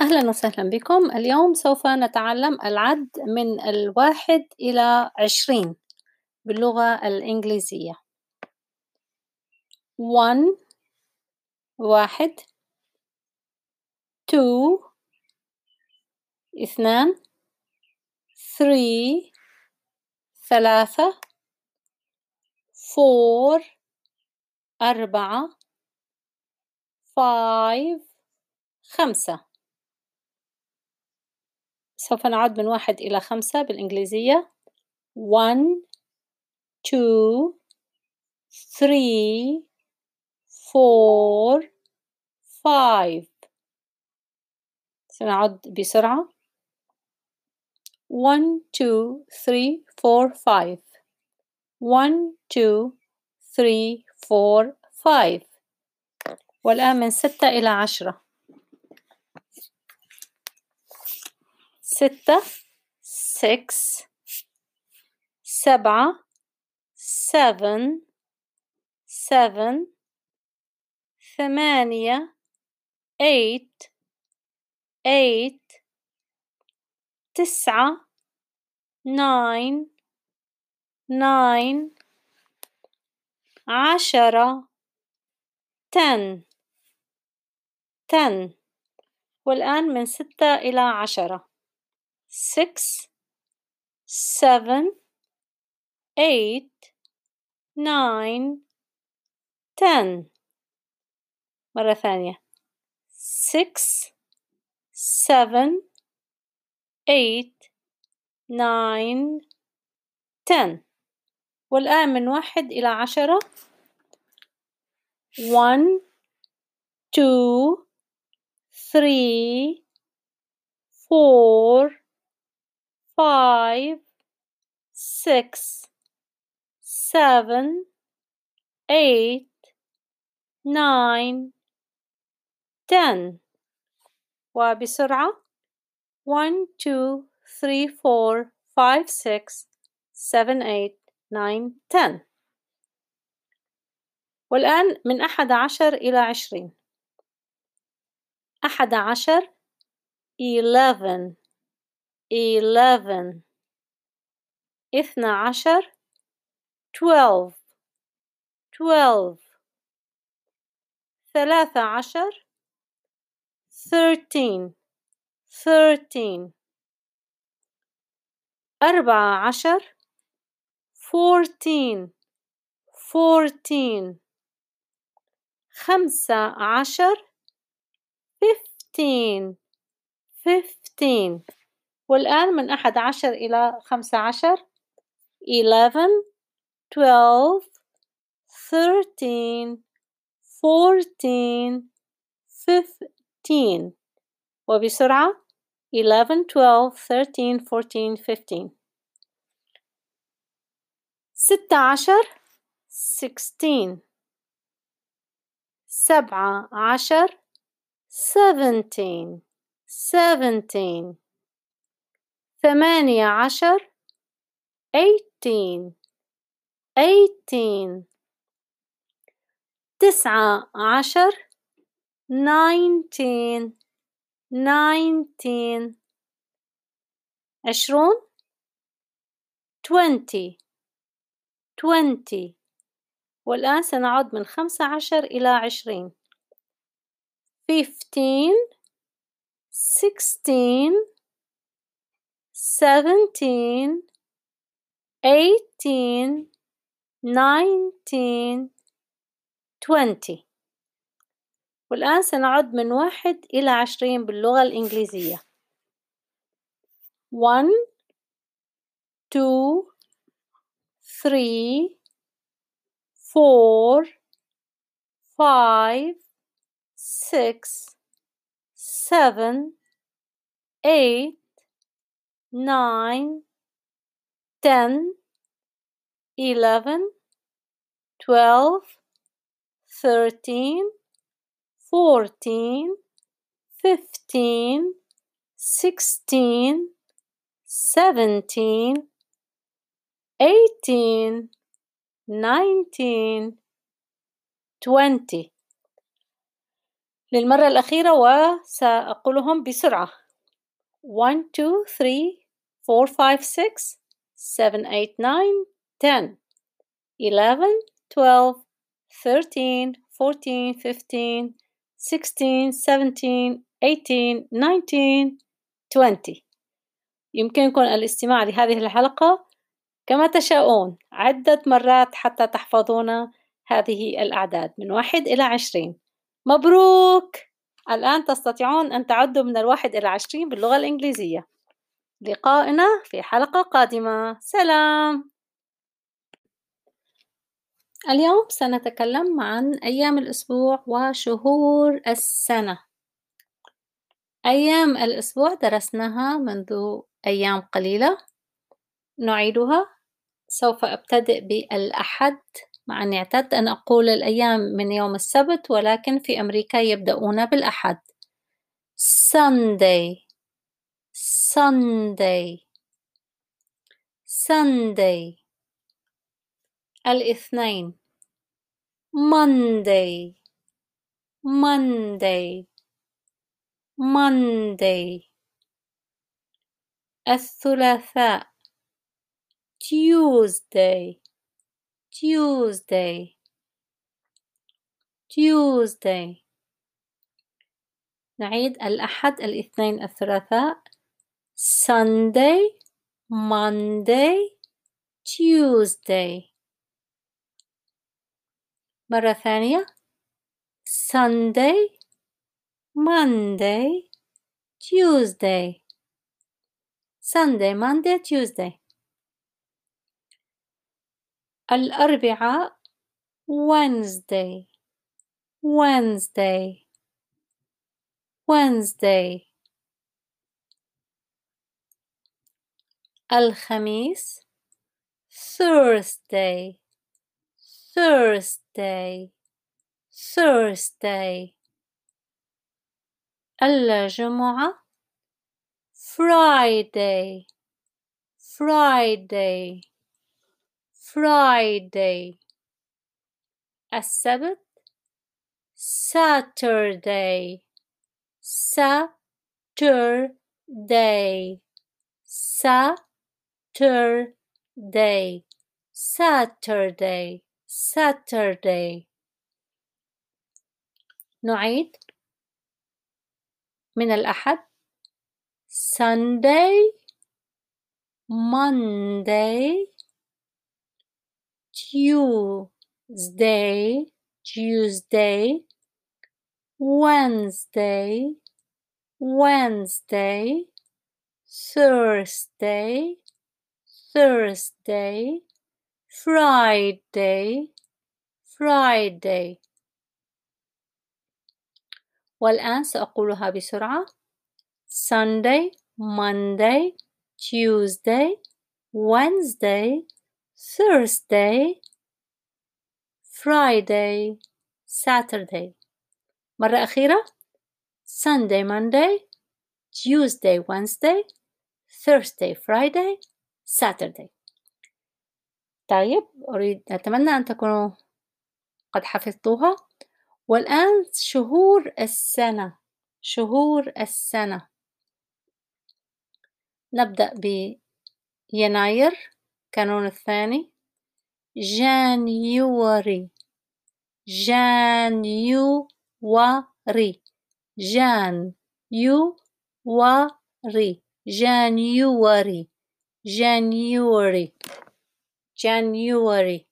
أهلا وسهلا بكم. اليوم سوف نتعلم العد من الواحد إلى عشرين باللغة الإنجليزية. One واحد. Two اثنان. Three ثلاثة. Four أربعة. Five خمسة. سوف نعد من واحد إلى خمسة بالإنجليزية one two three four five سنعد بسرعة one two three four five one two three four five والآن من ستة إلى عشرة ستة six سبعة seven seven ثمانية eight eight تسعة nine nine عشرة ten ten. والآن من ستة إلى عشرة. six seven eight nine ten مرة ثانية six seven eight nine ten والآن من واحد إلى عشرة one two three four five, six, seven, eight, nine, ten. وبسرعة one, two, three, four, five, six, seven, eight, nine, ten. والآن من أحد عشر إلى عشرين. أحد عشر eleven eleven اثنا عشر twelve twelve ثلاثة عشر thirteen thirteen أربعة عشر fourteen fourteen خمسة عشر fifteen fifteen والآن من أحد عشر إلى خمسة عشر eleven twelve thirteen fourteen fifteen وبسرعة eleven twelve thirteen fourteen fifteen ستة عشر sixteen سبعة عشر seventeen seventeen ثمانية عشر eighteen eighteen تسعة عشر nineteen nineteen عشرون twenty twenty والآن سنعد من خمسة عشر إلى عشرين fifteen sixteen seventeen, eighteen, nineteen, twenty. والآن سنعد من واحد إلى عشرين باللغة الإنجليزية. One two three four five six seven eight nine ten eleven twelve thirteen fourteen fifteen sixteen seventeen eighteen nineteen twenty للمرة الأخيرة وسأقولهم بسرعة. one, two, Three, four, five, six, seven, eight, nine, ten, eleven, twelve, thirteen, fourteen, fifteen, sixteen, seventeen, eighteen, nineteen, twenty. يمكنكم الاستماع لهذه الحلقة كما تشاءون عدة مرات حتى تحفظون هذه الأعداد من واحد إلى عشرين. مبروك! الآن تستطيعون أن تعدوا من الواحد إلى عشرين باللغة الإنجليزية. لقائنا في حلقة قادمة. سلام. اليوم سنتكلم عن أيام الأسبوع وشهور السنة. أيام الأسبوع درسناها منذ أيام قليلة. نعيدها. سوف أبتدئ بالأحد مع أني اعتدت أن أقول الأيام من يوم السبت ولكن في أمريكا يبدأون بالأحد Sunday Sunday Sunday الاثنين Monday Monday Monday الثلاثاء Tuesday Tuesday Tuesday نعيد الأحد الاثنين الثلاثاء Sunday Monday Tuesday مرة ثانية Sunday Monday Tuesday Sunday Monday Tuesday الأربعاء Wednesday Wednesday Wednesday الخميس Thursday Thursday Thursday الجمعة Friday Friday Friday السبت Saturday Saturday Saturday Saturday Saturday نعيد من الأحد Sunday Monday Tuesday Tuesday Wednesday Wednesday Thursday Thursday Friday Friday والآن سأقولها بسرعة Sunday Monday Tuesday Wednesday Thursday Friday Saturday مرة أخيرة Sunday Monday Tuesday Wednesday Thursday Friday Saturday. طيب أريد أتمنى أن تكونوا قد حفظتوها. والآن شهور السنة شهور السنة. نبدأ بيناير كانون الثاني. جانيوري جانيوري جان يو وري جانيوري. جانيوري جانيوري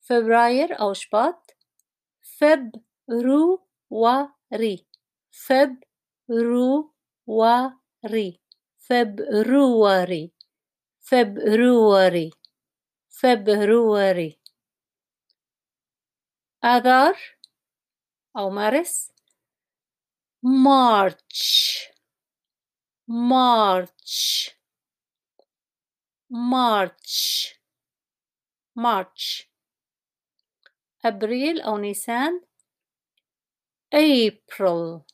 فبراير أو شباط فبروري فبروري فبروري فبروري فبروري آذار أو مارس مارش مارش مارش مارش أبريل أو نيسان April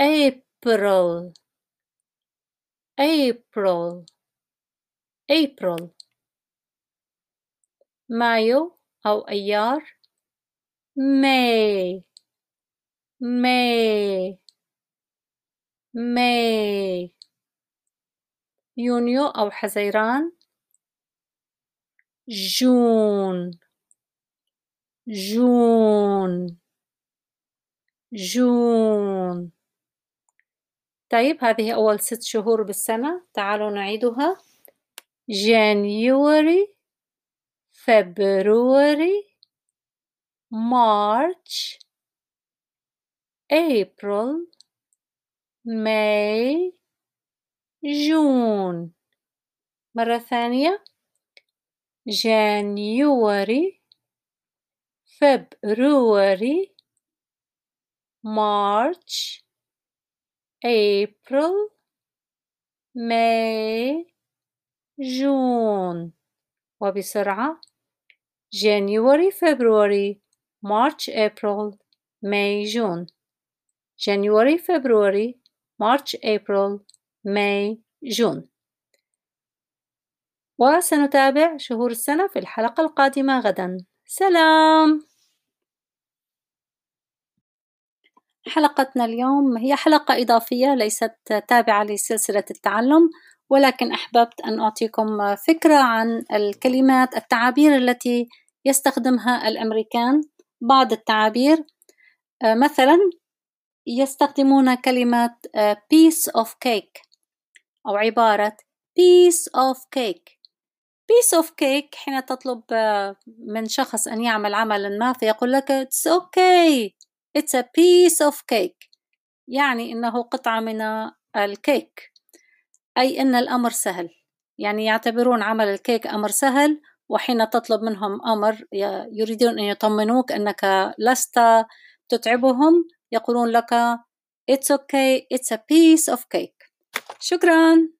April April April مايو أو أيار May May May يونيو أو حزيران. جون. جون. جون. طيب هذه أول ست شهور بالسنة. تعالوا نعيدها. January February March April May جون. مرة ثانية. جانيوري. فبروري. مارتش. أبريل. ماي. جون. وبسرعة. جانيوري فبروري. مارتش أبريل. ماي جون. جانيوري فبروري. مارتش أبريل. May June وسنتابع شهور السنة في الحلقة القادمة غدا. سلام! حلقتنا اليوم هي حلقة إضافية ليست تابعة لسلسلة التعلم ولكن أحببت أن أعطيكم فكرة عن الكلمات التعابير التي يستخدمها الأمريكان. بعض التعابير مثلا يستخدمون كلمة piece of cake. أو عبارة piece of cake. piece of cake حين تطلب من شخص أن يعمل عملا ما فيقول لك it's okay it's a piece of cake. يعني إنه قطعة من الكيك أي أن الأمر سهل. يعني يعتبرون عمل الكيك أمر سهل وحين تطلب منهم أمر يريدون أن يطمنوك أنك لست تتعبهم يقولون لك It's okay, it's a piece of cake. شكراً.